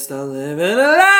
still living a.